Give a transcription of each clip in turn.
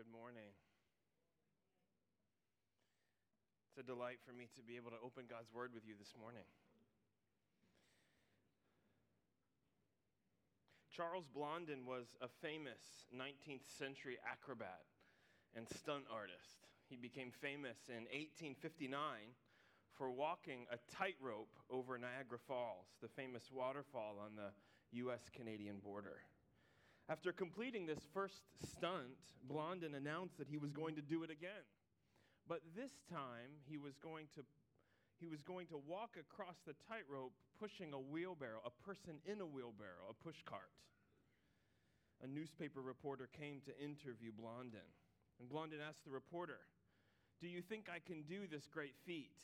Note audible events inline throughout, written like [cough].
Good morning. It's a delight for me to be able to open God's Word with you this morning. Charles Blondin was a famous 19th century acrobat and stunt artist. He became famous in 1859 for walking a tightrope over Niagara Falls, the famous waterfall on the US Canadian border. After completing this first stunt, Blondin announced that he was going to do it again. But this time, he was going to, he was going to walk across the tightrope pushing a wheelbarrow, a person in a wheelbarrow, a pushcart. A newspaper reporter came to interview Blondin. And Blondin asked the reporter, Do you think I can do this great feat?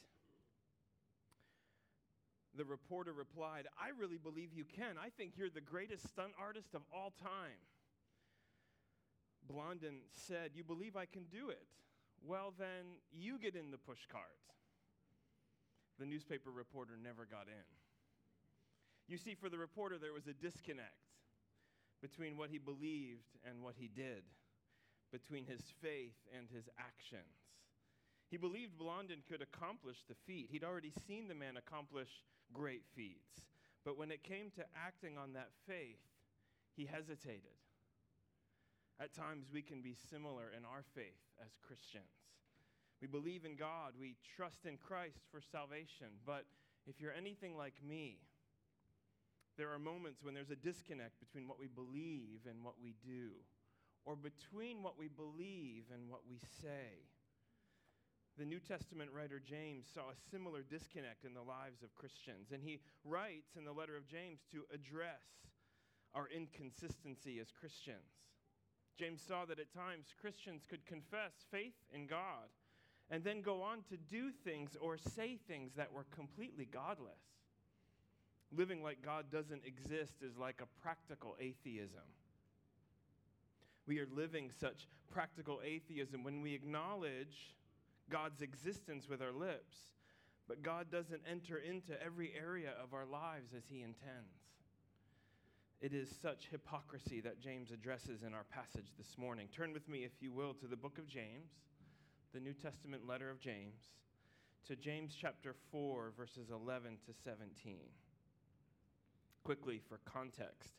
The reporter replied, I really believe you can. I think you're the greatest stunt artist of all time. Blondin said, You believe I can do it? Well, then you get in the pushcart. The newspaper reporter never got in. You see, for the reporter, there was a disconnect between what he believed and what he did, between his faith and his actions. He believed Blondin could accomplish the feat. He'd already seen the man accomplish great feats. But when it came to acting on that faith, he hesitated. At times, we can be similar in our faith as Christians. We believe in God, we trust in Christ for salvation. But if you're anything like me, there are moments when there's a disconnect between what we believe and what we do, or between what we believe and what we say. The New Testament writer James saw a similar disconnect in the lives of Christians, and he writes in the letter of James to address our inconsistency as Christians. James saw that at times Christians could confess faith in God and then go on to do things or say things that were completely godless. Living like God doesn't exist is like a practical atheism. We are living such practical atheism when we acknowledge God's existence with our lips, but God doesn't enter into every area of our lives as He intends. It is such hypocrisy that James addresses in our passage this morning. Turn with me, if you will, to the book of James, the New Testament letter of James, to James chapter 4, verses 11 to 17. Quickly, for context,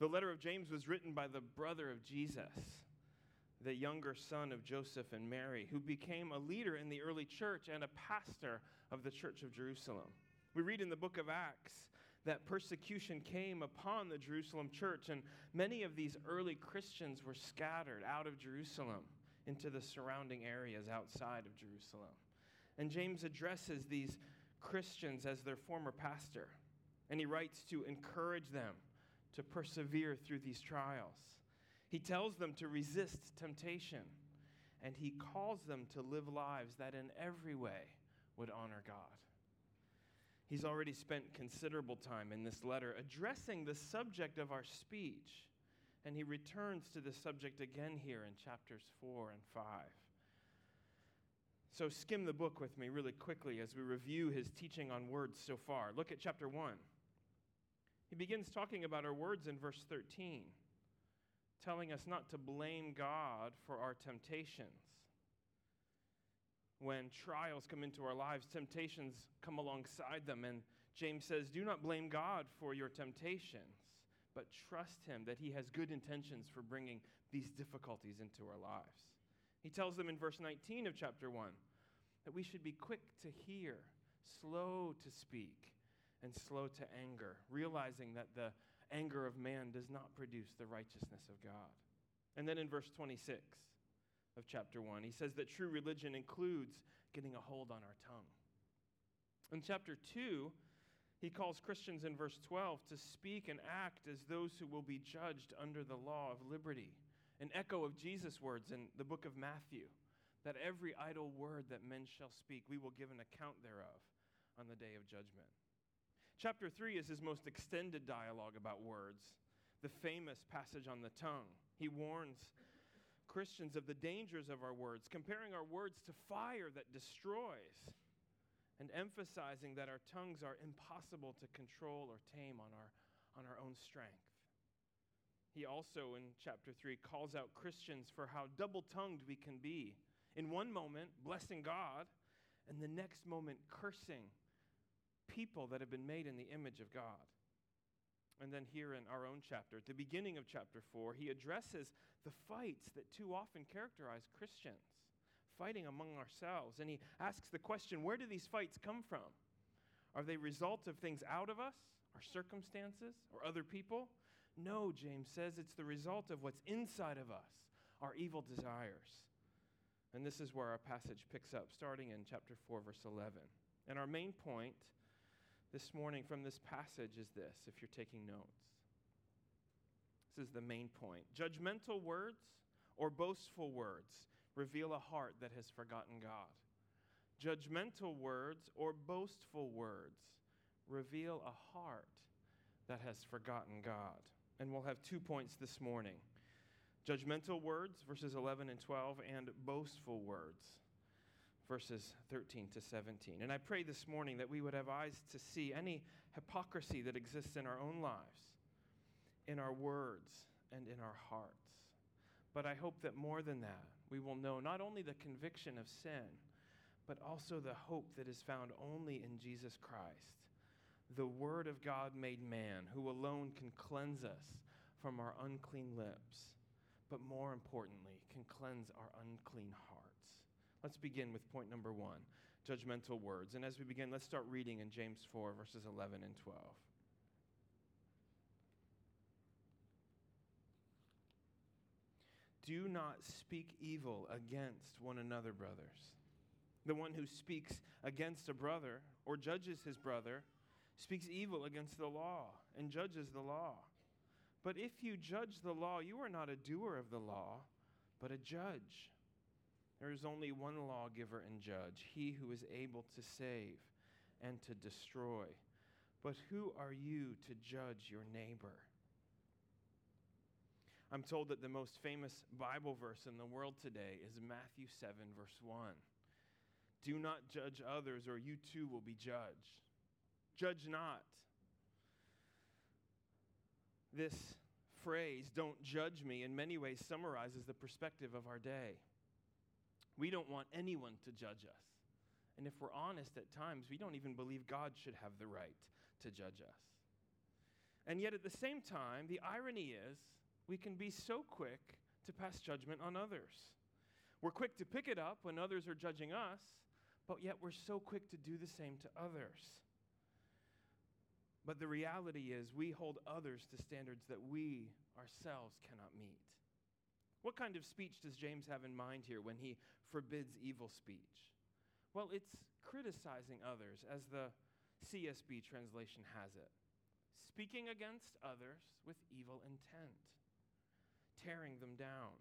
the letter of James was written by the brother of Jesus the younger son of Joseph and Mary, who became a leader in the early church and a pastor of the church of Jerusalem. We read in the book of Acts that persecution came upon the Jerusalem church, and many of these early Christians were scattered out of Jerusalem into the surrounding areas outside of Jerusalem. And James addresses these Christians as their former pastor, and he writes to encourage them to persevere through these trials. He tells them to resist temptation, and he calls them to live lives that in every way would honor God. He's already spent considerable time in this letter addressing the subject of our speech, and he returns to the subject again here in chapters 4 and 5. So, skim the book with me really quickly as we review his teaching on words so far. Look at chapter 1. He begins talking about our words in verse 13 telling us not to blame God for our temptations. When trials come into our lives, temptations come alongside them. And James says, Do not blame God for your temptations, but trust Him that He has good intentions for bringing these difficulties into our lives. He tells them in verse 19 of chapter 1 that we should be quick to hear, slow to speak, and slow to anger, realizing that the anger of man does not produce the righteousness of God. And then in verse 26 of chapter 1, he says that true religion includes getting a hold on our tongue. In chapter 2, he calls Christians in verse 12 to speak and act as those who will be judged under the law of liberty. An echo of Jesus' words in the book of Matthew that every idle word that men shall speak, we will give an account thereof on the day of judgment. Chapter 3 is his most extended dialogue about words, the famous passage on the tongue. He warns Christians of the dangers of our words, comparing our words to fire that destroys, and emphasizing that our tongues are impossible to control or tame on our, on our own strength. He also, in chapter 3, calls out Christians for how double tongued we can be. In one moment, blessing God, and the next moment, cursing people that have been made in the image of God. And then here in our own chapter, at the beginning of chapter 4, he addresses the fights that too often characterize Christians, fighting among ourselves. And he asks the question where do these fights come from? Are they result of things out of us, our circumstances, or other people? No, James says it's the result of what's inside of us, our evil desires. And this is where our passage picks up, starting in chapter 4, verse 11. And our main point this morning from this passage is this, if you're taking notes. This is the main point. Judgmental words or boastful words reveal a heart that has forgotten God. Judgmental words or boastful words reveal a heart that has forgotten God. And we'll have two points this morning judgmental words, verses 11 and 12, and boastful words, verses 13 to 17. And I pray this morning that we would have eyes to see any hypocrisy that exists in our own lives, in our words, and in our hearts. But I hope that more than that, we will know not only the conviction of sin, but also the hope that is found only in Jesus Christ, the Word of God made man, who alone can cleanse us from our unclean lips, but more importantly, can cleanse our unclean hearts. Let's begin with point number one judgmental words. And as we begin, let's start reading in James 4, verses 11 and 12. Do not speak evil against one another, brothers. The one who speaks against a brother or judges his brother speaks evil against the law and judges the law. But if you judge the law, you are not a doer of the law, but a judge. There is only one lawgiver and judge, he who is able to save and to destroy. But who are you to judge your neighbor? I'm told that the most famous Bible verse in the world today is Matthew 7, verse 1. Do not judge others, or you too will be judged. Judge not. This phrase, don't judge me, in many ways summarizes the perspective of our day. We don't want anyone to judge us. And if we're honest at times, we don't even believe God should have the right to judge us. And yet, at the same time, the irony is we can be so quick to pass judgment on others. We're quick to pick it up when others are judging us, but yet we're so quick to do the same to others. But the reality is, we hold others to standards that we ourselves cannot meet. What kind of speech does James have in mind here when he forbids evil speech? Well, it's criticizing others, as the CSB translation has it. Speaking against others with evil intent, tearing them down.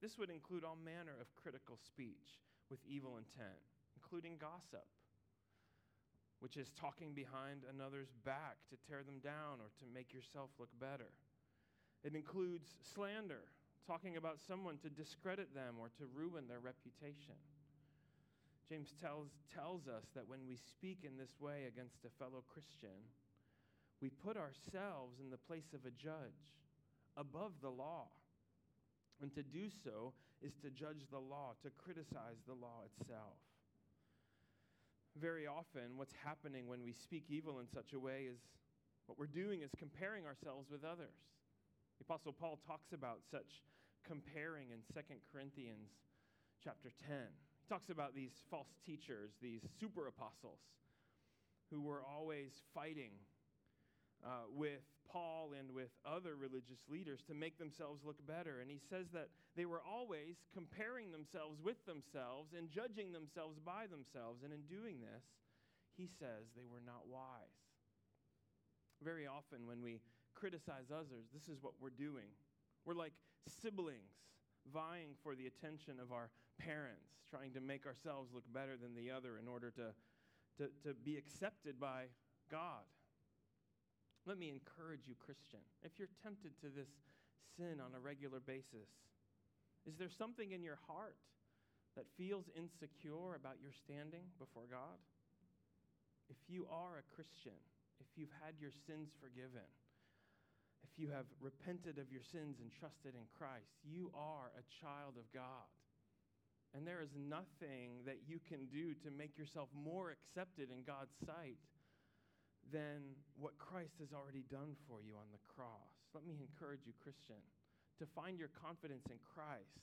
This would include all manner of critical speech with evil intent, including gossip, which is talking behind another's back to tear them down or to make yourself look better. It includes slander, talking about someone to discredit them or to ruin their reputation. James tells, tells us that when we speak in this way against a fellow Christian, we put ourselves in the place of a judge above the law. And to do so is to judge the law, to criticize the law itself. Very often, what's happening when we speak evil in such a way is what we're doing is comparing ourselves with others. The Apostle Paul talks about such comparing in 2 Corinthians chapter 10. He talks about these false teachers, these super apostles, who were always fighting uh, with Paul and with other religious leaders to make themselves look better. And he says that they were always comparing themselves with themselves and judging themselves by themselves. And in doing this, he says they were not wise. Very often, when we criticize others, this is what we're doing. We're like siblings vying for the attention of our parents, trying to make ourselves look better than the other in order to, to, to be accepted by God. Let me encourage you, Christian, if you're tempted to this sin on a regular basis, is there something in your heart that feels insecure about your standing before God? If you are a Christian, if you've had your sins forgiven, if you have repented of your sins and trusted in Christ, you are a child of God. And there is nothing that you can do to make yourself more accepted in God's sight than what Christ has already done for you on the cross. Let me encourage you, Christian, to find your confidence in Christ,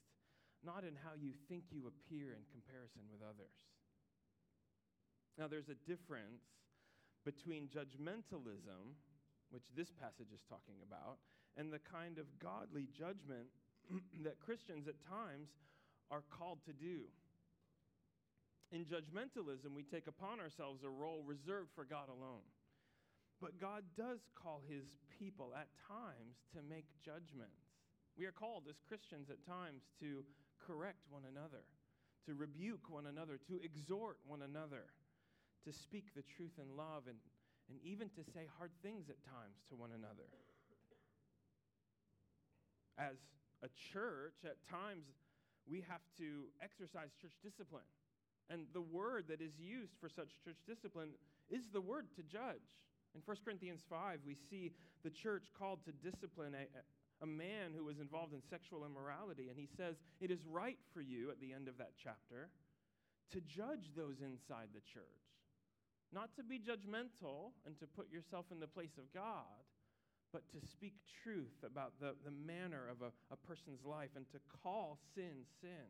not in how you think you appear in comparison with others. Now, there's a difference between judgmentalism, which this passage is talking about, and the kind of godly judgment [clears throat] that Christians at times are called to do. In judgmentalism, we take upon ourselves a role reserved for God alone. But God does call his people at times to make judgments. We are called as Christians at times to correct one another, to rebuke one another, to exhort one another to speak the truth in love and, and even to say hard things at times to one another. As a church, at times we have to exercise church discipline. And the word that is used for such church discipline is the word to judge. In 1 Corinthians 5, we see the church called to discipline a, a man who was involved in sexual immorality. And he says, It is right for you, at the end of that chapter, to judge those inside the church not to be judgmental and to put yourself in the place of God, but to speak truth about the, the manner of a, a person's life and to call sin sin.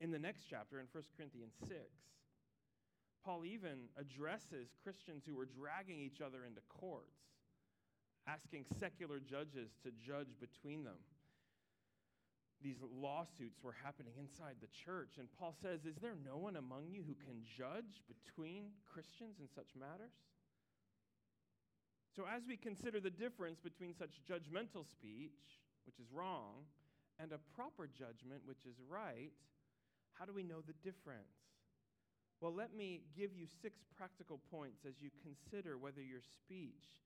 In the next chapter, in 1 Corinthians 6, Paul even addresses Christians who were dragging each other into courts, asking secular judges to judge between them these lawsuits were happening inside the church. And Paul says, Is there no one among you who can judge between Christians in such matters? So, as we consider the difference between such judgmental speech, which is wrong, and a proper judgment, which is right, how do we know the difference? Well, let me give you six practical points as you consider whether your speech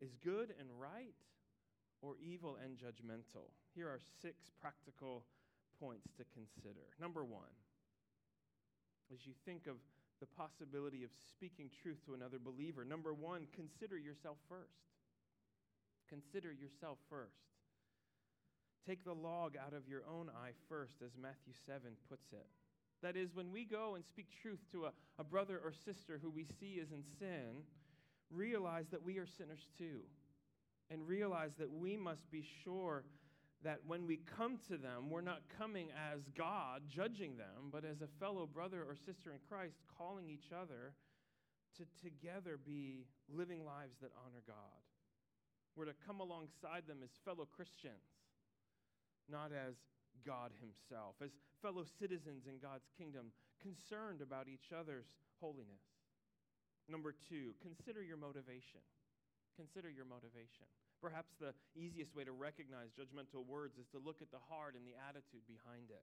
is good and right or evil and judgmental. Here are six practical points to consider. Number one, as you think of the possibility of speaking truth to another believer, number one, consider yourself first. Consider yourself first. Take the log out of your own eye first, as Matthew 7 puts it. That is, when we go and speak truth to a, a brother or sister who we see is in sin, realize that we are sinners too and realize that we must be sure that when we come to them, we're not coming as God judging them, but as a fellow brother or sister in Christ, calling each other to together be living lives that honor God. We're to come alongside them as fellow Christians, not as God Himself, as fellow citizens in God's kingdom, concerned about each other's holiness. Number two, consider your motivation. Consider your motivation. Perhaps the easiest way to recognize judgmental words is to look at the heart and the attitude behind it.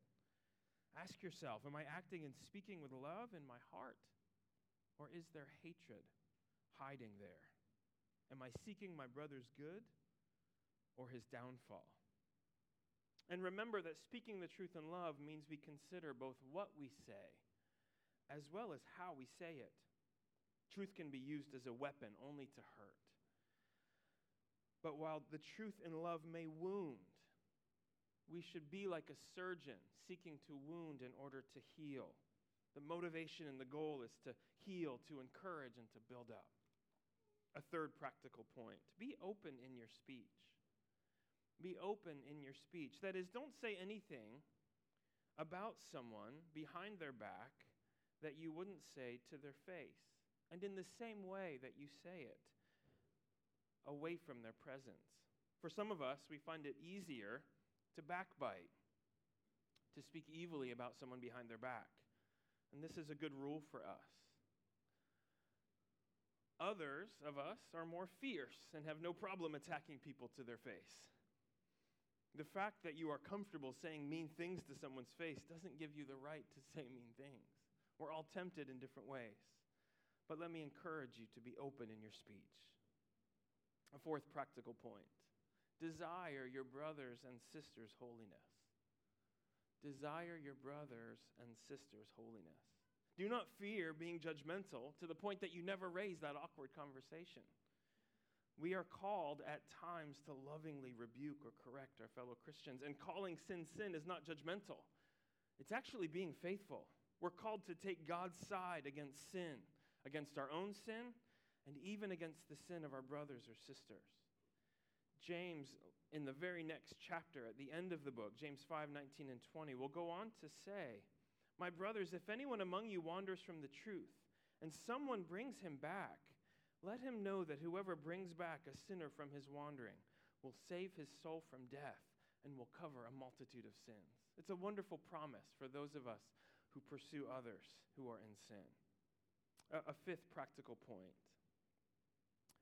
Ask yourself Am I acting and speaking with love in my heart? Or is there hatred hiding there? Am I seeking my brother's good or his downfall? And remember that speaking the truth in love means we consider both what we say as well as how we say it. Truth can be used as a weapon only to hurt. But while the truth in love may wound, we should be like a surgeon seeking to wound in order to heal. The motivation and the goal is to heal, to encourage, and to build up. A third practical point be open in your speech. Be open in your speech. That is, don't say anything about someone behind their back that you wouldn't say to their face. And in the same way that you say it, away from their presence. For some of us, we find it easier to backbite, to speak evilly about someone behind their back. And this is a good rule for us. Others of us are more fierce and have no problem attacking people to their face. The fact that you are comfortable saying mean things to someone's face doesn't give you the right to say mean things. We're all tempted in different ways. But let me encourage you to be open in your speech. A fourth practical point desire your brothers and sisters' holiness. Desire your brothers and sisters' holiness. Do not fear being judgmental to the point that you never raise that awkward conversation. We are called at times to lovingly rebuke or correct our fellow Christians. And calling sin sin is not judgmental, it's actually being faithful. We're called to take God's side against sin, against our own sin, and even against the sin of our brothers or sisters. James, in the very next chapter, at the end of the book, James 5 19 and 20, will go on to say, My brothers, if anyone among you wanders from the truth, and someone brings him back, let him know that whoever brings back a sinner from his wandering will save his soul from death and will cover a multitude of sins. It's a wonderful promise for those of us who pursue others who are in sin. A, a fifth practical point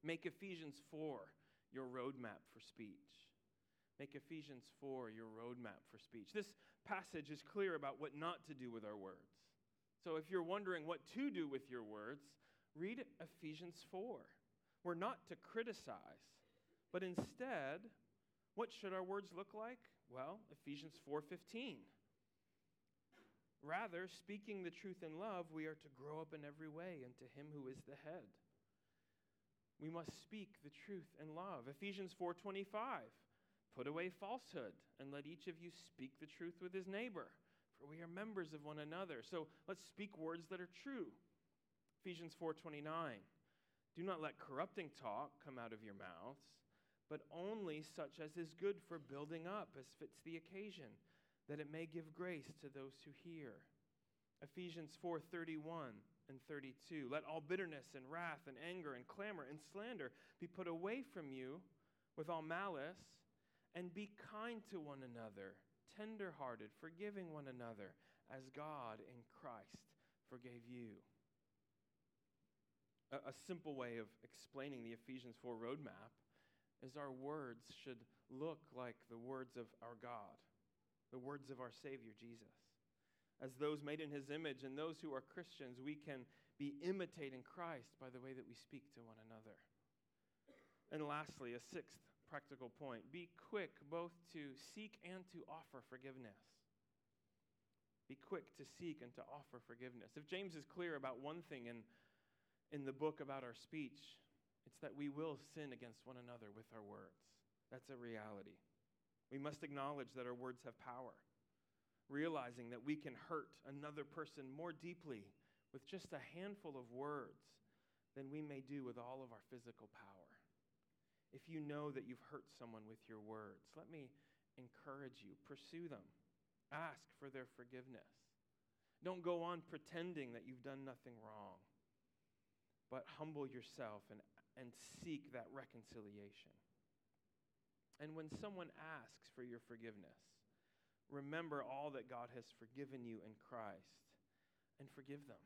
make Ephesians 4 your roadmap for speech. Make Ephesians 4 your roadmap for speech. This passage is clear about what not to do with our words. So if you're wondering what to do with your words, read Ephesians 4. We're not to criticize, but instead, what should our words look like? Well, Ephesians 4:15. Rather, speaking the truth in love, we are to grow up in every way into him who is the head. We must speak the truth in love. Ephesians 4:25. Put away falsehood and let each of you speak the truth with his neighbor, for we are members of one another. So let's speak words that are true. Ephesians 4:29. Do not let corrupting talk come out of your mouths, but only such as is good for building up as fits the occasion, that it may give grace to those who hear. Ephesians 4:31 and 32. Let all bitterness and wrath and anger and clamor and slander be put away from you with all malice, and be kind to one another, tenderhearted, forgiving one another, as God in Christ forgave you. A, a simple way of explaining the Ephesians 4 roadmap is our words should look like the words of our God, the words of our Savior Jesus as those made in his image and those who are Christians, we can be imitating Christ by the way that we speak to one another. And lastly, a sixth practical point be quick both to seek and to offer forgiveness. Be quick to seek and to offer forgiveness. If James is clear about one thing in, in the book about our speech, it's that we will sin against one another with our words. That's a reality. We must acknowledge that our words have power realizing that we can hurt another person more deeply with just a handful of words than we may do with all of our physical power. If you know that you've hurt someone with your words, let me encourage you. Pursue them, ask for their forgiveness. Don't go on pretending that you've done nothing wrong, but humble yourself and, and seek that reconciliation. And when someone asks for your forgiveness, remember all that God has forgiven you in Christ and forgive them.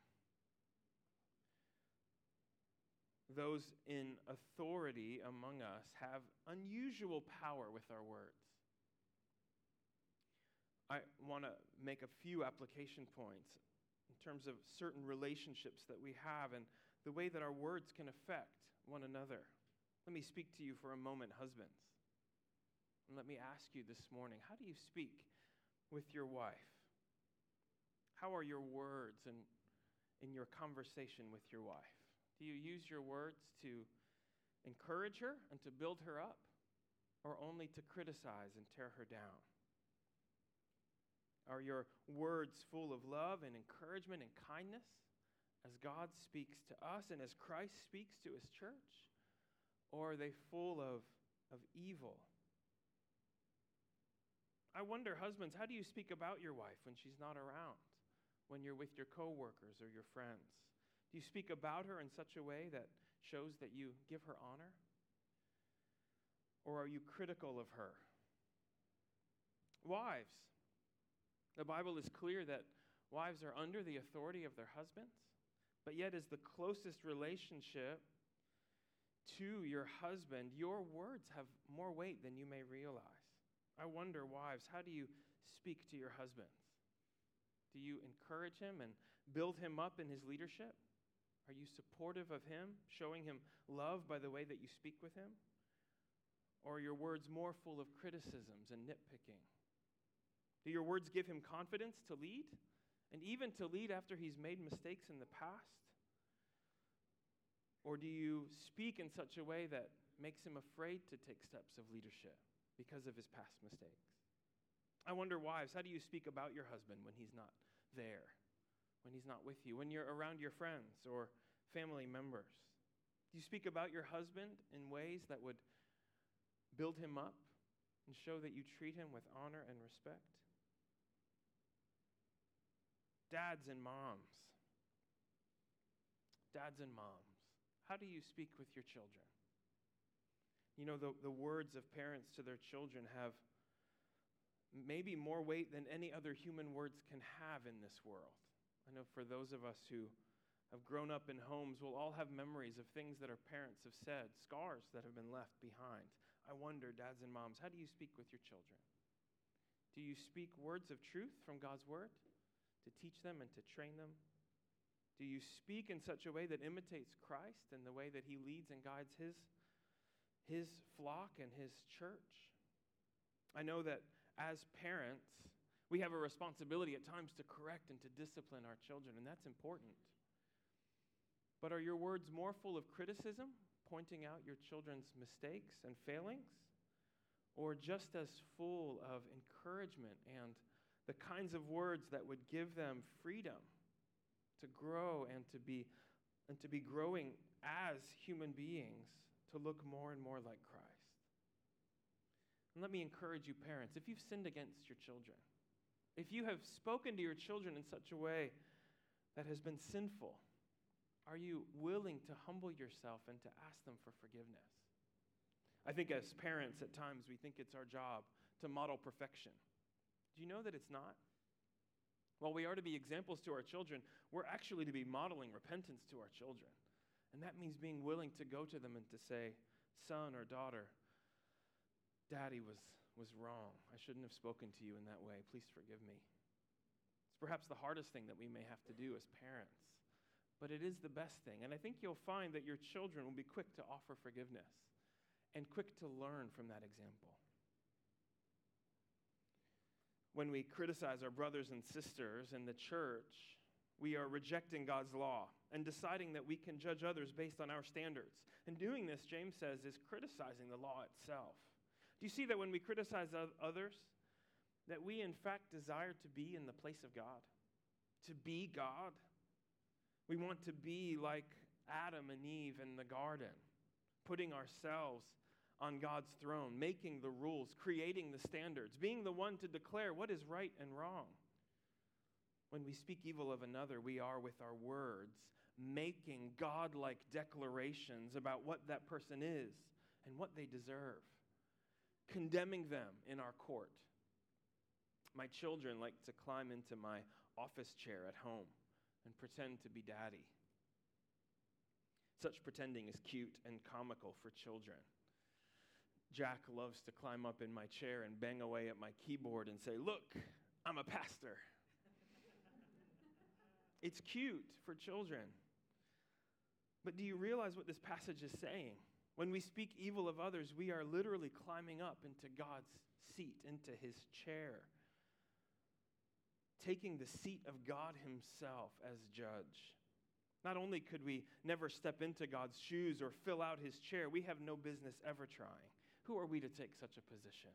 Those in authority among us have unusual power with our words. I want to make a few application points in terms of certain relationships that we have and the way that our words can affect one another. Let me speak to you for a moment, husbands. And let me ask you this morning how do you speak with your wife? How are your words in, in your conversation with your wife? Do you use your words to encourage her and to build her up, or only to criticize and tear her down? Are your words full of love and encouragement and kindness as God speaks to us and as Christ speaks to his church? Or are they full of, of evil I wonder, husbands, how do you speak about your wife when she's not around, when you're with your coworkers or your friends? Do you speak about her in such a way that shows that you give her honor? Or are you critical of her? Wives, the Bible is clear that wives are under the authority of their husbands, but yet, as the closest relationship to your husband, your words have more weight than you may realize. I wonder, wives, how do you speak to your husbands? Do you encourage him and build him up in his leadership? Are you supportive of him, showing him love by the way that you speak with him? Or are your words more full of criticisms and nitpicking? Do your words give him confidence to lead? And even to lead after he's made mistakes in the past? Or do you speak in such a way that makes him afraid to take steps of leadership because of his past mistakes? I wonder, wives, how do you speak about your husband when he's not there, when he's not with you, when you're around your friends or family members? Do you speak about your husband in ways that would build him up and show that you treat him with honor and respect? Dads and moms. Dads and moms. How do you speak with your children? You know, the, the words of parents to their children have maybe more weight than any other human words can have in this world. I know for those of us who have grown up in homes, we'll all have memories of things that our parents have said, scars that have been left behind. I wonder, dads and moms, how do you speak with your children? Do you speak words of truth from God's word? to teach them and to train them? Do you speak in such a way that imitates Christ and the way that he leads and guides his, his flock and his church? I know that as parents, we have a responsibility at times to correct and to discipline our children, and that's important. But are your words more full of criticism, pointing out your children's mistakes and failings, or just as full of encouragement and the kinds of words that would give them freedom to grow and to be and to be growing as human beings to look more and more like Christ. And let me encourage you parents, if you've sinned against your children, if you have spoken to your children in such a way that has been sinful, are you willing to humble yourself and to ask them for forgiveness? I think as parents, at times, we think it's our job to model perfection. Do you know that it's not? While we are to be examples to our children, we're actually to be modeling repentance to our children. And that means being willing to go to them and to say, Son or daughter, Daddy was, was wrong. I shouldn't have spoken to you in that way. Please forgive me. It's perhaps the hardest thing that we may have to do as parents, but it is the best thing. And I think you'll find that your children will be quick to offer forgiveness and quick to learn from that example when we criticize our brothers and sisters in the church, we are rejecting God's law and deciding that we can judge others based on our standards. And doing this, James says, is criticizing the law itself. Do you see that when we criticize others, that we in fact desire to be in the place of God? To be God? We want to be like Adam and Eve in the garden, putting ourselves on God's throne, making the rules, creating the standards, being the one to declare what is right and wrong. When we speak evil of another, we are with our words making godlike declarations about what that person is and what they deserve, condemning them in our court. My children like to climb into my office chair at home and pretend to be daddy. Such pretending is cute and comical for children. Jack loves to climb up in my chair and bang away at my keyboard and say, Look, I'm a pastor. It's cute for children. But do you realize what this passage is saying? When we speak evil of others, we are literally climbing up into God's seat, into his chair, taking the seat of God himself as judge. Not only could we never step into God's shoes or fill out his chair, we have no business ever trying. Who are we to take such a position?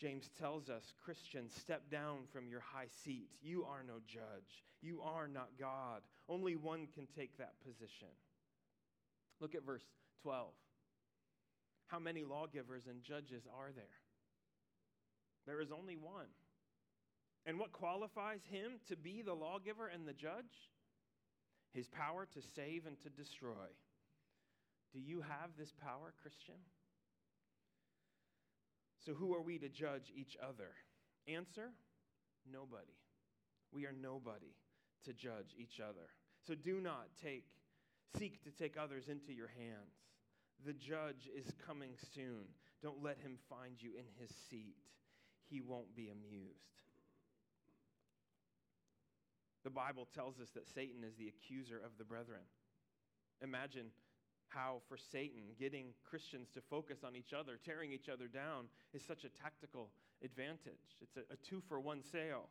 James tells us, Christians, step down from your high seat. You are no judge. You are not God. Only one can take that position. Look at verse 12. How many lawgivers and judges are there? There is only one. And what qualifies him to be the lawgiver and the judge? His power to save and to destroy. Do you have this power, Christian? So, who are we to judge each other? Answer nobody. We are nobody to judge each other. So, do not take, seek to take others into your hands. The judge is coming soon. Don't let him find you in his seat. He won't be amused. The Bible tells us that Satan is the accuser of the brethren. Imagine how for Satan, getting Christians to focus on each other, tearing each other down, is such a tactical advantage. It's a, a two for one sale.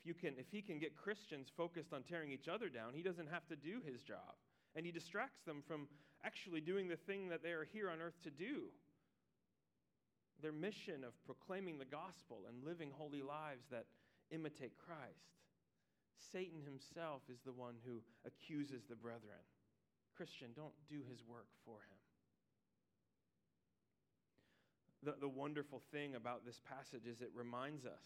If you can, if he can get Christians focused on tearing each other down, he doesn't have to do his job. And he distracts them from actually doing the thing that they are here on earth to do their mission of proclaiming the gospel and living holy lives that imitate Christ. Satan himself is the one who accuses the brethren. Christian, don't do his work for him. The, the wonderful thing about this passage is it reminds us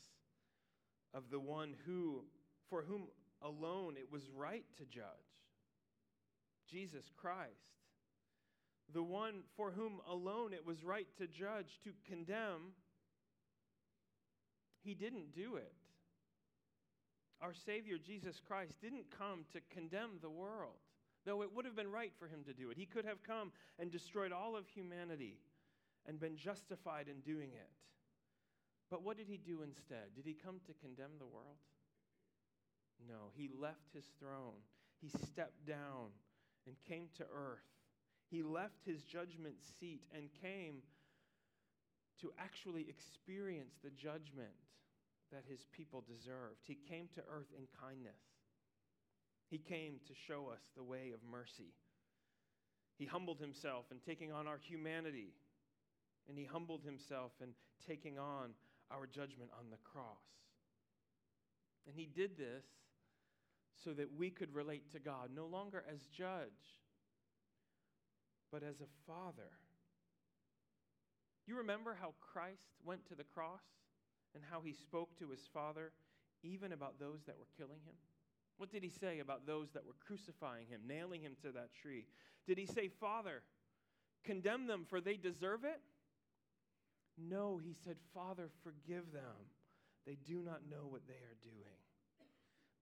of the one who, for whom alone it was right to judge Jesus Christ. The one for whom alone it was right to judge, to condemn, he didn't do it. Our Savior Jesus Christ didn't come to condemn the world, though it would have been right for him to do it. He could have come and destroyed all of humanity and been justified in doing it. But what did he do instead? Did he come to condemn the world? No, he left his throne. He stepped down and came to earth. He left his judgment seat and came to actually experience the judgment that his people deserved. He came to earth in kindness. He came to show us the way of mercy. He humbled himself in taking on our humanity, and he humbled himself in taking on our judgment on the cross. And he did this so that we could relate to God, no longer as judge, but as a father. You remember how Christ went to the cross and how he spoke to his father, even about those that were killing him? What did he say about those that were crucifying him, nailing him to that tree? Did he say, Father, condemn them for they deserve it? No, he said, Father, forgive them. They do not know what they are doing.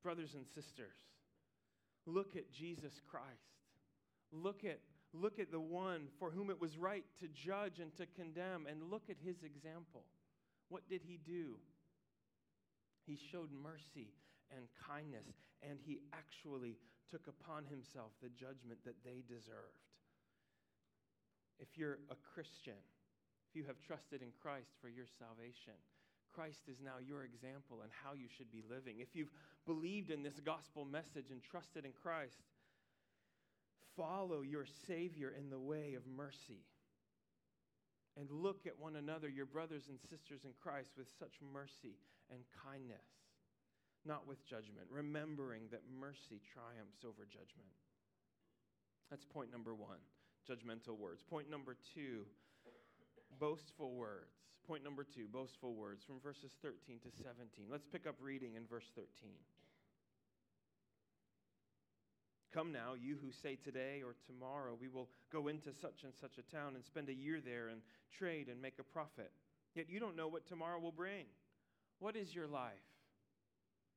Brothers and sisters, look at Jesus Christ. Look at, look at the one for whom it was right to judge and to condemn, and look at his example. What did he do? He showed mercy and kindness, and he actually took upon himself the judgment that they deserved. If you're a Christian, if you have trusted in Christ for your salvation, Christ is now your example and how you should be living. If you've believed in this gospel message and trusted in Christ, follow your Savior in the way of mercy. And look at one another, your brothers and sisters in Christ, with such mercy and kindness, not with judgment, remembering that mercy triumphs over judgment. That's point number one judgmental words. Point number two boastful words. Point number two boastful words from verses 13 to 17. Let's pick up reading in verse 13. Come now, you who say today or tomorrow, we will go into such and such a town and spend a year there and trade and make a profit. Yet you don't know what tomorrow will bring. What is your life?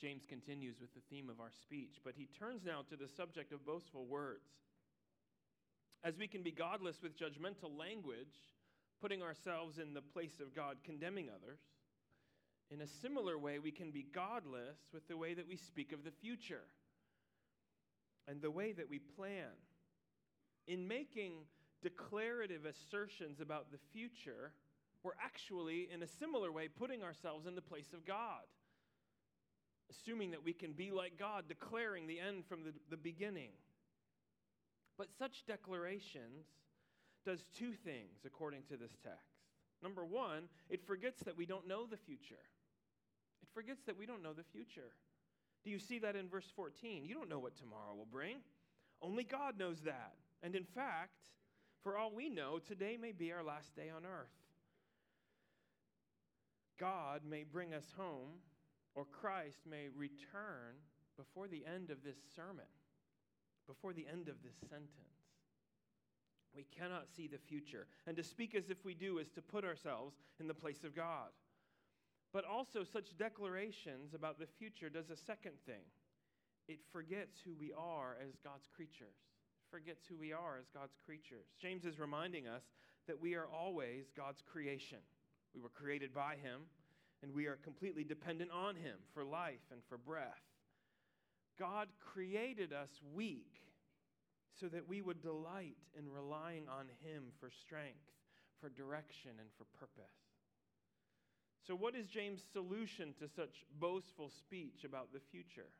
James continues with the theme of our speech, but he turns now to the subject of boastful words. As we can be godless with judgmental language, putting ourselves in the place of God, condemning others. In a similar way, we can be godless with the way that we speak of the future and the way that we plan. In making declarative assertions about the future, we're actually, in a similar way, putting ourselves in the place of God. Assuming that we can be like God, declaring the end from the, the beginning. But such declarations does two things according to this text. Number one, it forgets that we don't know the future. It forgets that we don't know the future. Do you see that in verse 14? You don't know what tomorrow will bring. Only God knows that. And in fact, for all we know, today may be our last day on earth. God may bring us home, or Christ may return before the end of this sermon, before the end of this sentence. We cannot see the future. And to speak as if we do is to put ourselves in the place of God. But also, such declarations about the future does a second thing it forgets who we are as God's creatures. Forgets who we are as God's creatures. James is reminding us that we are always God's creation. We were created by Him, and we are completely dependent on Him for life and for breath. God created us weak so that we would delight in relying on Him for strength, for direction, and for purpose. So, what is James' solution to such boastful speech about the future?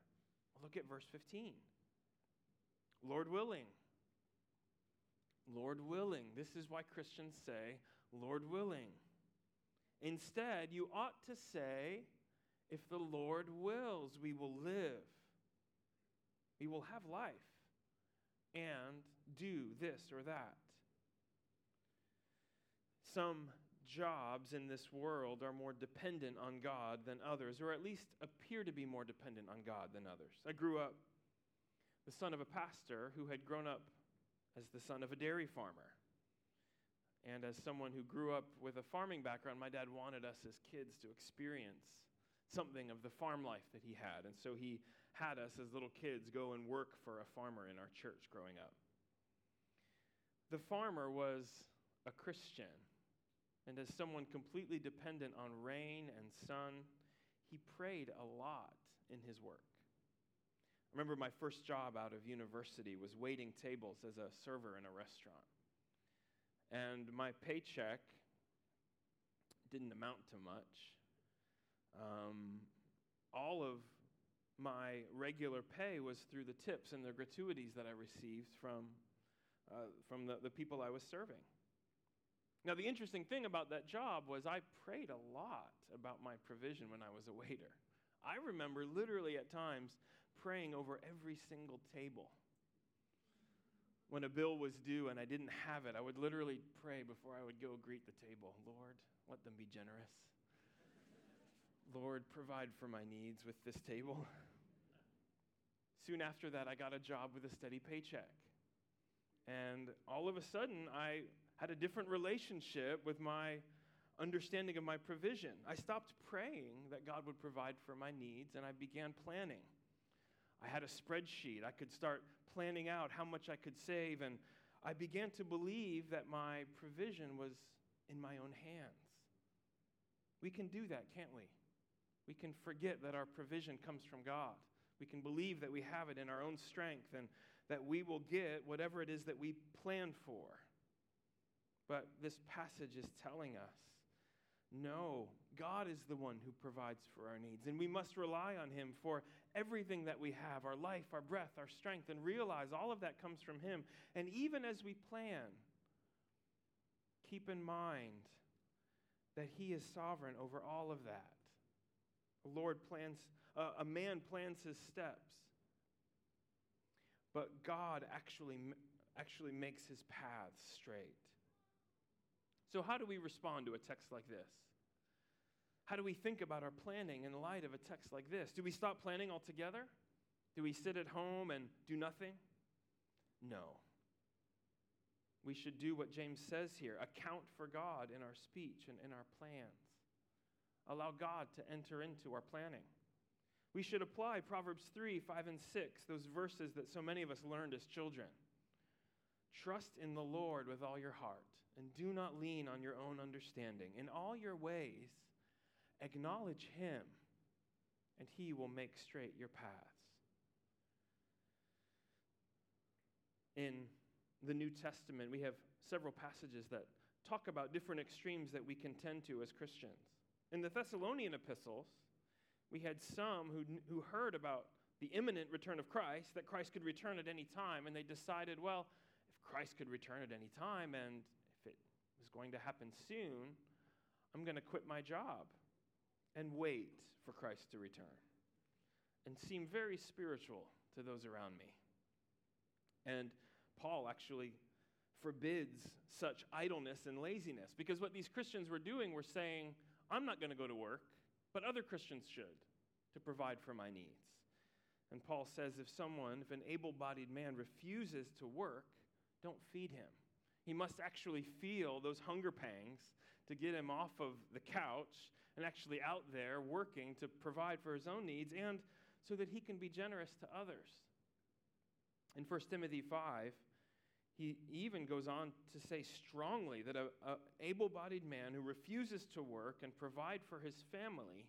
Look at verse 15. Lord willing. Lord willing. This is why Christians say, Lord willing. Instead, you ought to say, if the Lord wills, we will live. We will have life and do this or that. Some jobs in this world are more dependent on God than others, or at least appear to be more dependent on God than others. I grew up the son of a pastor who had grown up as the son of a dairy farmer. And as someone who grew up with a farming background, my dad wanted us as kids to experience something of the farm life that he had. And so he had us as little kids go and work for a farmer in our church growing up. The farmer was a Christian. And as someone completely dependent on rain and sun, he prayed a lot in his work. I remember my first job out of university was waiting tables as a server in a restaurant. And my paycheck didn't amount to much. Um, all of my regular pay was through the tips and the gratuities that I received from, uh, from the, the people I was serving. Now, the interesting thing about that job was I prayed a lot about my provision when I was a waiter. I remember literally at times praying over every single table when a bill was due and I didn't have it, I would literally pray before I would go greet the table Lord, let them be generous. Lord, provide for my needs with this table. Soon after that, I got a job with a steady paycheck. And all of a sudden, I had a different relationship with my understanding of my provision. I stopped praying that God would provide for my needs, and I began planning. I had a spreadsheet. I could start planning out how much I could save, and I began to believe that my provision was in my own hands. We can do that, can't we? We can forget that our provision comes from God. We can believe that we have it in our own strength and that we will get whatever it is that we plan for. But this passage is telling us no, God is the one who provides for our needs, and we must rely on Him for everything that we have our life, our breath, our strength, and realize all of that comes from Him. And even as we plan, keep in mind that He is sovereign over all of that. The Lord plans, uh, a man plans his steps, but God actually, actually makes his paths straight. So, how do we respond to a text like this? How do we think about our planning in light of a text like this? Do we stop planning altogether? Do we sit at home and do nothing? No. We should do what James says here account for God in our speech and in our plans. Allow God to enter into our planning. We should apply Proverbs 3, 5, and 6, those verses that so many of us learned as children. Trust in the Lord with all your heart, and do not lean on your own understanding. In all your ways, acknowledge Him, and He will make straight your paths. In the New Testament, we have several passages that talk about different extremes that we can tend to as Christians. In the Thessalonian epistles, we had some who, who heard about the imminent return of Christ, that Christ could return at any time, and they decided, well, if Christ could return at any time and was going to happen soon, I'm going to quit my job and wait for Christ to return. And seem very spiritual to those around me. And Paul actually forbids such idleness and laziness because what these Christians were doing were saying, I'm not going to go to work, but other Christians should to provide for my needs. And Paul says if someone, if an able bodied man refuses to work, don't feed him. He must actually feel those hunger pangs to get him off of the couch and actually out there working to provide for his own needs and so that he can be generous to others. In 1 Timothy 5, he even goes on to say strongly that an able bodied man who refuses to work and provide for his family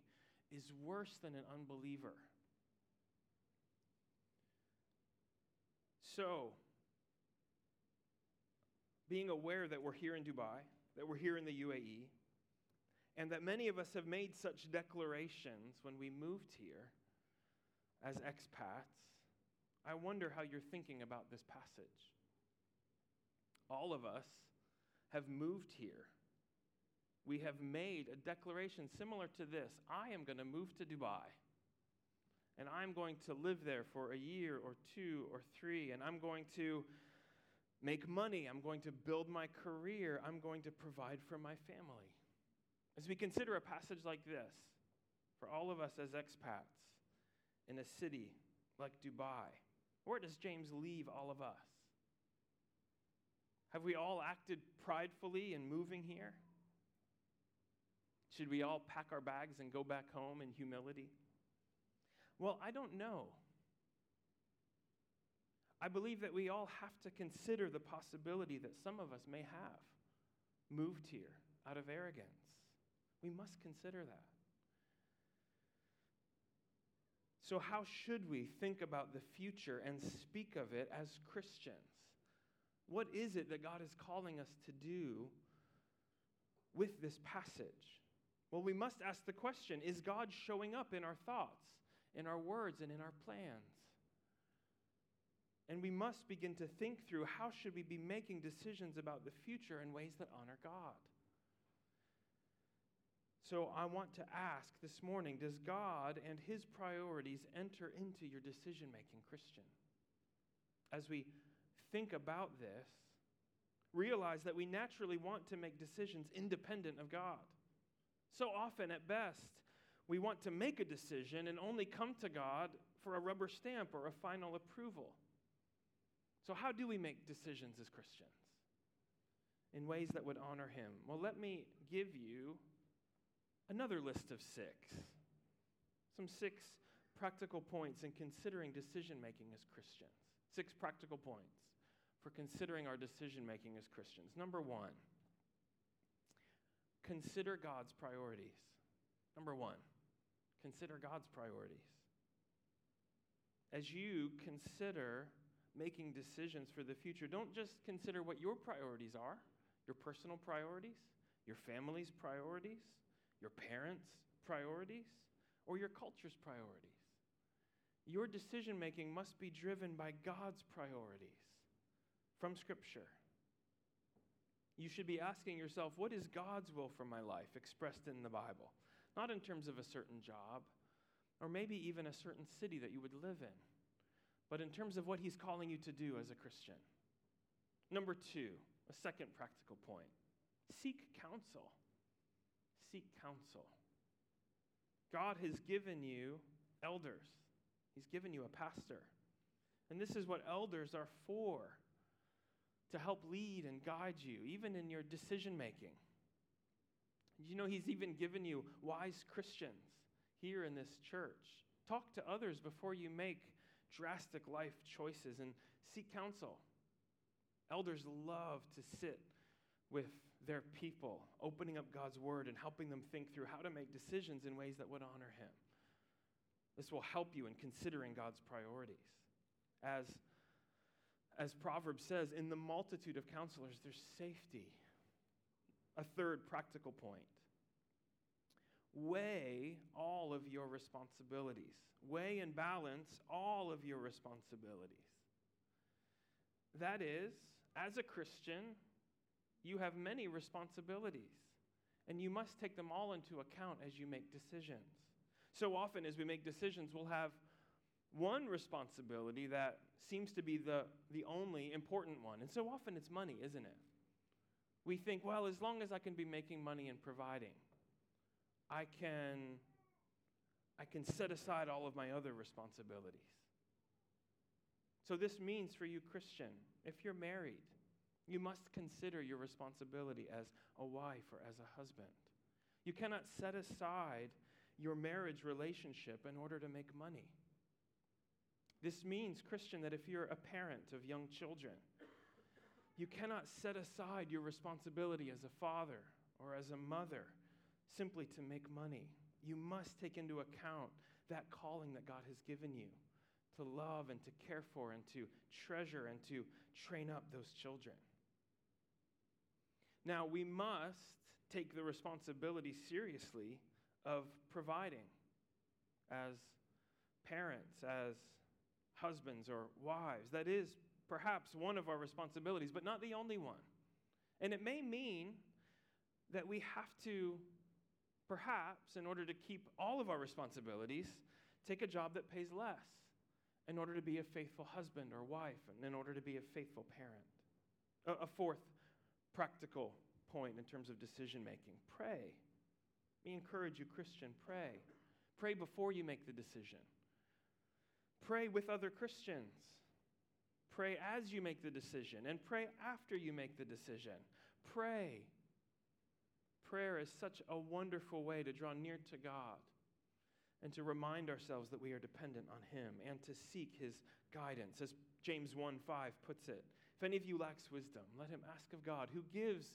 is worse than an unbeliever. So, being aware that we're here in Dubai, that we're here in the UAE, and that many of us have made such declarations when we moved here as expats, I wonder how you're thinking about this passage. All of us have moved here. We have made a declaration similar to this I am going to move to Dubai. And I'm going to live there for a year or two or three. And I'm going to make money. I'm going to build my career. I'm going to provide for my family. As we consider a passage like this, for all of us as expats in a city like Dubai, where does James leave all of us? Have we all acted pridefully in moving here? Should we all pack our bags and go back home in humility? Well, I don't know. I believe that we all have to consider the possibility that some of us may have moved here out of arrogance. We must consider that. So, how should we think about the future and speak of it as Christians? What is it that God is calling us to do with this passage? Well, we must ask the question Is God showing up in our thoughts, in our words, and in our plans? And we must begin to think through how should we be making decisions about the future in ways that honor God. So I want to ask this morning does God and his priorities enter into your decision making, Christian? As we think about this, realize that we naturally want to make decisions independent of God. So often, at best, we want to make a decision and only come to God for a rubber stamp or a final approval. So, how do we make decisions as Christians in ways that would honor Him? Well, let me give you another list of six. Some six practical points in considering decision making as Christians. Six practical points for considering our decision making as Christians. Number one, consider God's priorities. Number one, consider God's priorities. As you consider making decisions for the future, don't just consider what your priorities are, your personal priorities, your family's priorities, your parents' priorities, or your culture's priorities. Your decision making must be driven by God's priorities from Scripture. You should be asking yourself, what is God's will for my life expressed in the Bible? Not in terms of a certain job, or maybe even a certain city that you would live in, but in terms of what He's calling you to do as a Christian. Number two, a second practical point seek counsel. Seek counsel. God has given you elders, He's given you a pastor. And this is what elders are for to help lead and guide you, even in your decision making. You know, He's even given you wise Christians here in this church. Talk to others before you make drastic life choices and seek counsel. Elders love to sit with their people, opening up God's word and helping them think through how to make decisions in ways that would honor Him. This will help you in considering God's priorities. As as Proverbs says, in the multitude of counselors, there's safety. A third practical point weigh all of your responsibilities, weigh and balance all of your responsibilities. That is, as a Christian, you have many responsibilities, and you must take them all into account as you make decisions. So often, as we make decisions, we'll have one responsibility that seems to be the, the only important one. And so often it's money, isn't it? We think, well, as long as I can be making money and providing, I can, I can set aside all of my other responsibilities. So, this means for you, Christian, if you're married, you must consider your responsibility as a wife or as a husband. You cannot set aside your marriage relationship in order to make money. This means, Christian, that if you're a parent of young children, you cannot set aside your responsibility as a father or as a mother simply to make money. You must take into account that calling that God has given you to love and to care for and to treasure and to train up those children. Now, we must take the responsibility seriously of providing as parents, as husbands or wives. That is perhaps one of our responsibilities, but not the only one. And it may mean that we have to, perhaps, in order to keep all of our responsibilities, take a job that pays less in order to be a faithful husband or wife and in order to be a faithful parent. A, fourth practical point in terms of decision making pray. We encourage you, Christian, pray. Pray before you make the decision. Pray with other Christians. Pray as you make the decision, and pray after you make the decision. Pray. Prayer is such a wonderful way to draw near to God and to remind ourselves that we are dependent on Him and to seek His guidance. As James 1 5 puts it, if any of you lacks wisdom, let him ask of God, who gives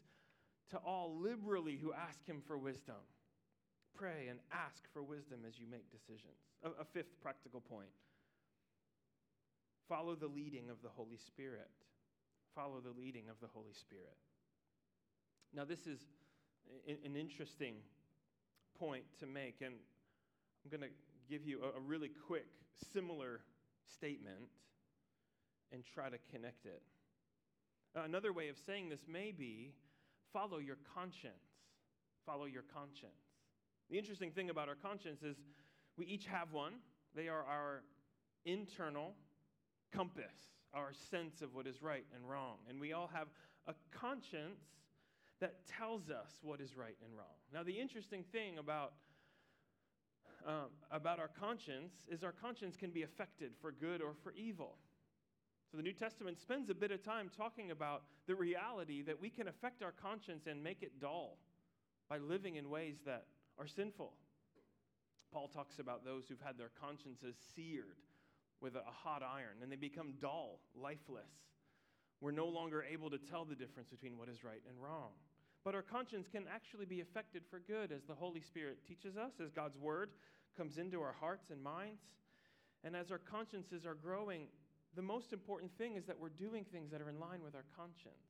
to all liberally who ask Him for wisdom. Pray and ask for wisdom as you make decisions. A, a fifth practical point follow the leading of the Holy Spirit. Follow the leading of the Holy Spirit. Now, this is an interesting point to make, and I'm going to give you a, really quick, similar statement and try to connect it. Uh, another way of saying this may be follow your conscience. Follow your conscience. The interesting thing about our conscience is we each have one. They are our internal compass, our sense of what is right and wrong. And we all have a conscience that tells us what is right and wrong. Now, the interesting thing about um, about our conscience is our conscience can be affected for good or for evil. So the New Testament spends a bit of time talking about the reality that we can affect our conscience and make it dull by living in ways that are sinful. Paul talks about those who've had their consciences seared with a hot iron and they become dull, lifeless. We're no longer able to tell the difference between what is right and wrong. But our conscience can actually be affected for good as the Holy Spirit teaches us, as God's Word comes into our hearts and minds. And as our consciences are growing, the most important thing is that we're doing things that are in line with our conscience.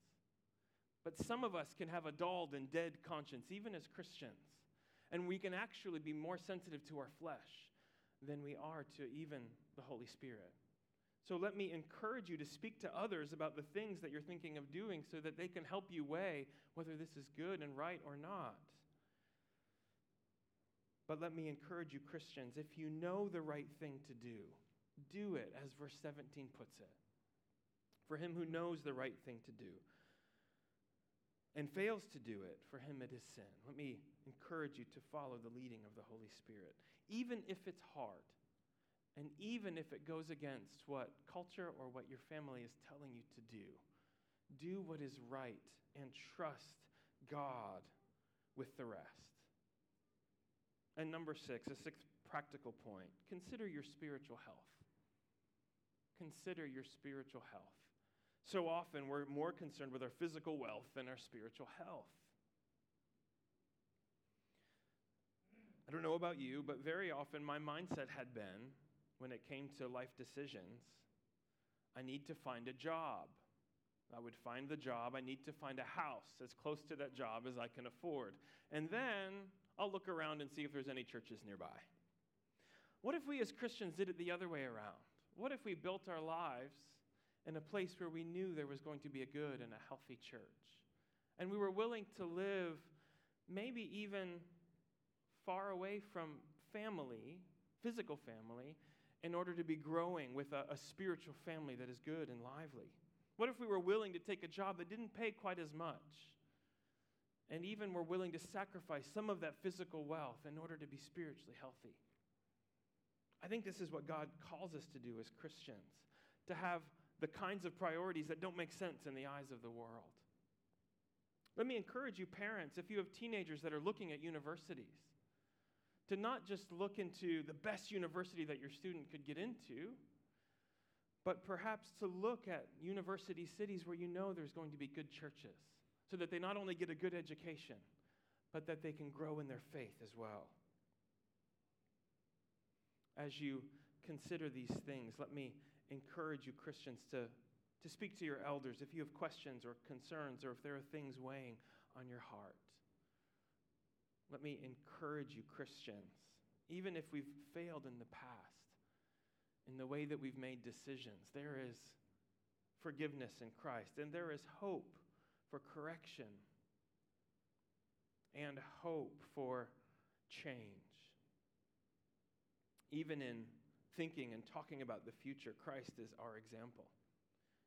But some of us can have a dulled and dead conscience, even as Christians. And we can actually be more sensitive to our flesh than we are to even the Holy Spirit. So let me encourage you to speak to others about the things that you're thinking of doing so that they can help you weigh whether this is good and right or not. But let me encourage you, Christians, if you know the right thing to do, do it, as verse 17 puts it. For him who knows the right thing to do and fails to do it, for him it is sin. Let me encourage you to follow the leading of the Holy Spirit, even if it's hard, and even if it goes against what culture or what your family is telling you to do. Do what is right and trust God with the rest. And number six, a sixth practical point consider your spiritual health. Consider your spiritual health. So often we're more concerned with our physical wealth than our spiritual health. I don't know about you, but very often my mindset had been, when it came to life decisions, I need to find a job. I would find the job. I need to find a house as close to that job as I can afford. And then I'll look around and see if there's any churches nearby. What if we as Christians did it the other way around? What if we built our lives in a place where we knew there was going to be a good and a healthy church? And we were willing to live maybe even far away from family, physical family, in order to be growing with a, a, spiritual family that is good and lively? What if we were willing to take a job that didn't pay quite as much? And even were willing to sacrifice some of that physical wealth in order to be spiritually healthy. I think this is what God calls us to do as Christians to have the kinds of priorities that don't make sense in the eyes of the world. Let me encourage you, parents, if you have teenagers that are looking at universities, to not just look into the best university that your student could get into, but perhaps to look at university cities where you know there's going to be good churches so that they not only get a good education, but that they can grow in their faith as well. As you consider these things, let me encourage you, Christians, to, to speak to your elders if you have questions or concerns or if there are things weighing on your heart. Let me encourage you, Christians, even if we've failed in the past, in the way that we've made decisions, there is forgiveness in Christ, and there is hope for correction and hope for change. Even in thinking and talking about the future, Christ is our example.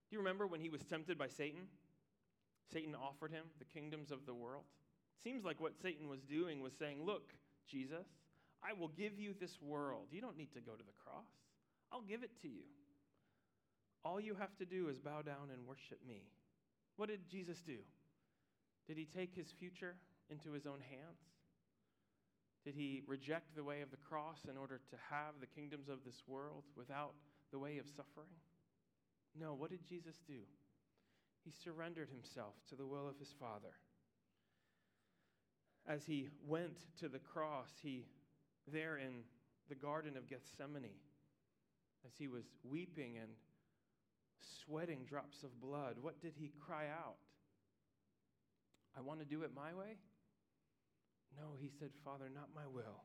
Do you remember when he was tempted by Satan? Satan offered him the kingdoms of the world. Seems like what Satan was doing was saying, Look, Jesus, I will give you this world. You don't need to go to the cross, I'll give it to you. All you have to do is bow down and worship me. What did Jesus do? Did he take his future into his own hands? Did he reject the way of the cross in order to have the kingdoms of this world without the way of suffering? No, what did Jesus do? He surrendered himself to the will of his Father. As he went to the cross, he, there in the Garden of Gethsemane, as he was weeping and sweating drops of blood, what did he cry out? I want to do it my way? No, he said, Father, not my will,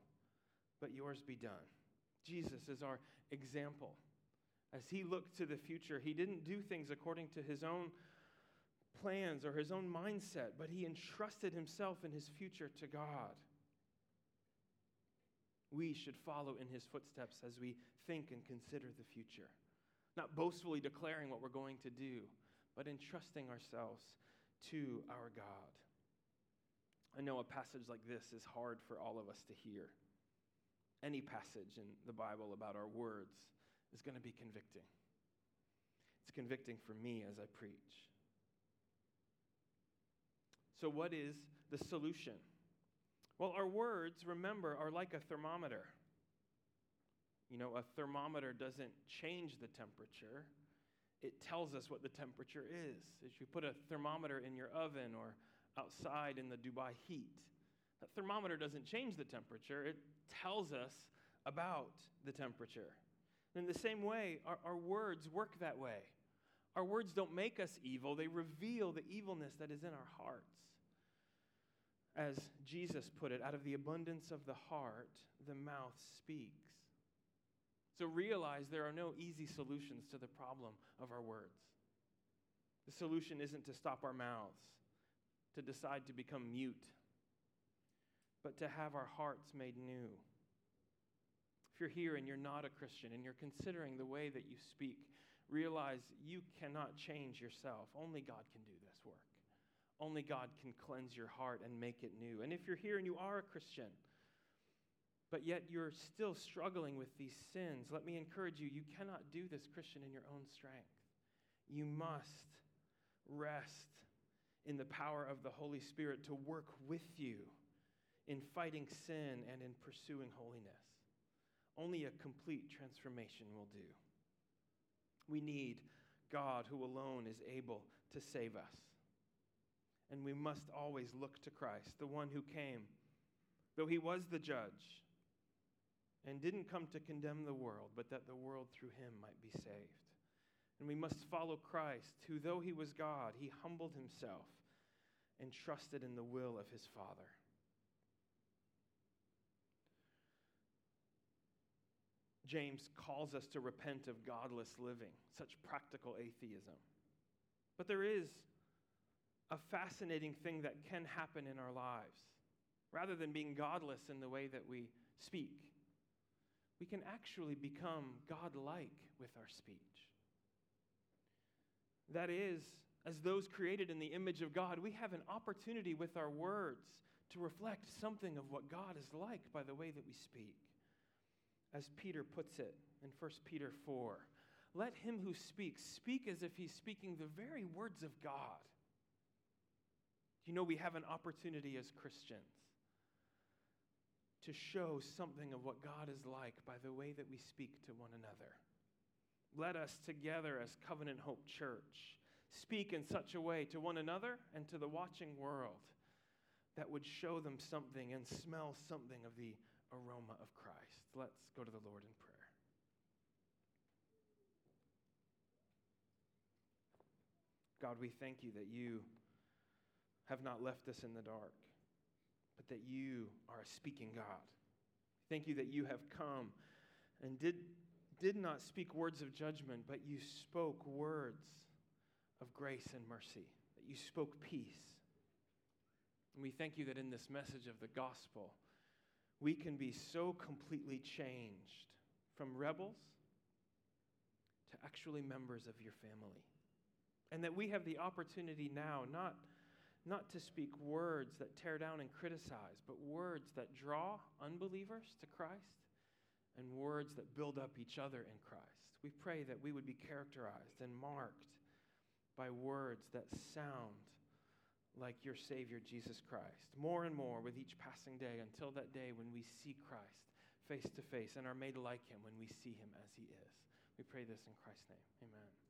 but yours be done. Jesus is our example. As he looked to the future, he didn't do things according to his own plans or his own mindset, but he entrusted himself and his future to God. We should follow in his footsteps as we think and consider the future, not boastfully declaring what we're going to do, but entrusting ourselves to our God. I know a passage like this is hard for all of us to hear. Any passage in the Bible about our words is going to be convicting. It's convicting for me as I preach. So, what is the solution? Well, our words, remember, are like a thermometer. You know, a thermometer doesn't change the temperature, it tells us what the temperature is. If you put a thermometer in your oven or outside in the Dubai heat. That thermometer doesn't change the temperature, it tells us about the temperature. In the same way, our, our words work that way. Our words don't make us evil, they reveal the evilness that is in our hearts. As Jesus put it, out of the abundance of the heart, the mouth speaks. So realize there are no easy solutions to the problem of our words. The solution isn't to stop our mouths to decide to become mute, but to have our hearts made new. If you're here and you're not a Christian and you're considering the way that you speak, realize you cannot change yourself. Only God can do this work. Only God can cleanse your heart and make it new. And if you're here and you are a Christian, but yet you're still struggling with these sins, let me encourage you you cannot do this, Christian, in your own strength. You must rest in the power of the Holy Spirit to work with you in fighting sin and in pursuing holiness. Only a complete transformation will do. We need God who alone is able to save us. And we must always look to Christ, the one who came, though he was the judge, and didn't come to condemn the world, but that the world through him might be saved. And we must follow Christ, who, though he was God, he humbled himself and trusted in the will of his Father. James calls us to repent of godless living, such practical atheism. But there is a fascinating thing that can happen in our lives. Rather than being godless in the way that we speak, we can actually become godlike with our speech. That is, as those created in the image of God, we have an opportunity with our words to reflect something of what God is like by the way that we speak. As Peter puts it in 1 Peter 4, let him who speaks speak as if he's speaking the very words of God. You know, we have an opportunity as Christians to show something of what God is like by the way that we speak to one another. let us together as Covenant Hope Church speak in such a way to one another and to the watching world that would show them something and smell something of the aroma of Christ. Let's go to the Lord in prayer. God, we thank you that you have not left us in the dark, but that you are a speaking God. Thank you that you have come and did, did not speak words of judgment, but you spoke words of grace and mercy, that you spoke peace. And we thank you that in this message of the gospel, we can be so completely changed from rebels to actually members of your family. And that we have the opportunity now not, not to speak words that tear down and criticize, but words that draw unbelievers to Christ and words that build up each other in Christ. We pray that we would be characterized and marked by words that sound like your Savior, Jesus Christ, more and more with each passing day until that day when we see Christ face to face and are made like him when we see him as he is. We pray this in Christ's name. Amen.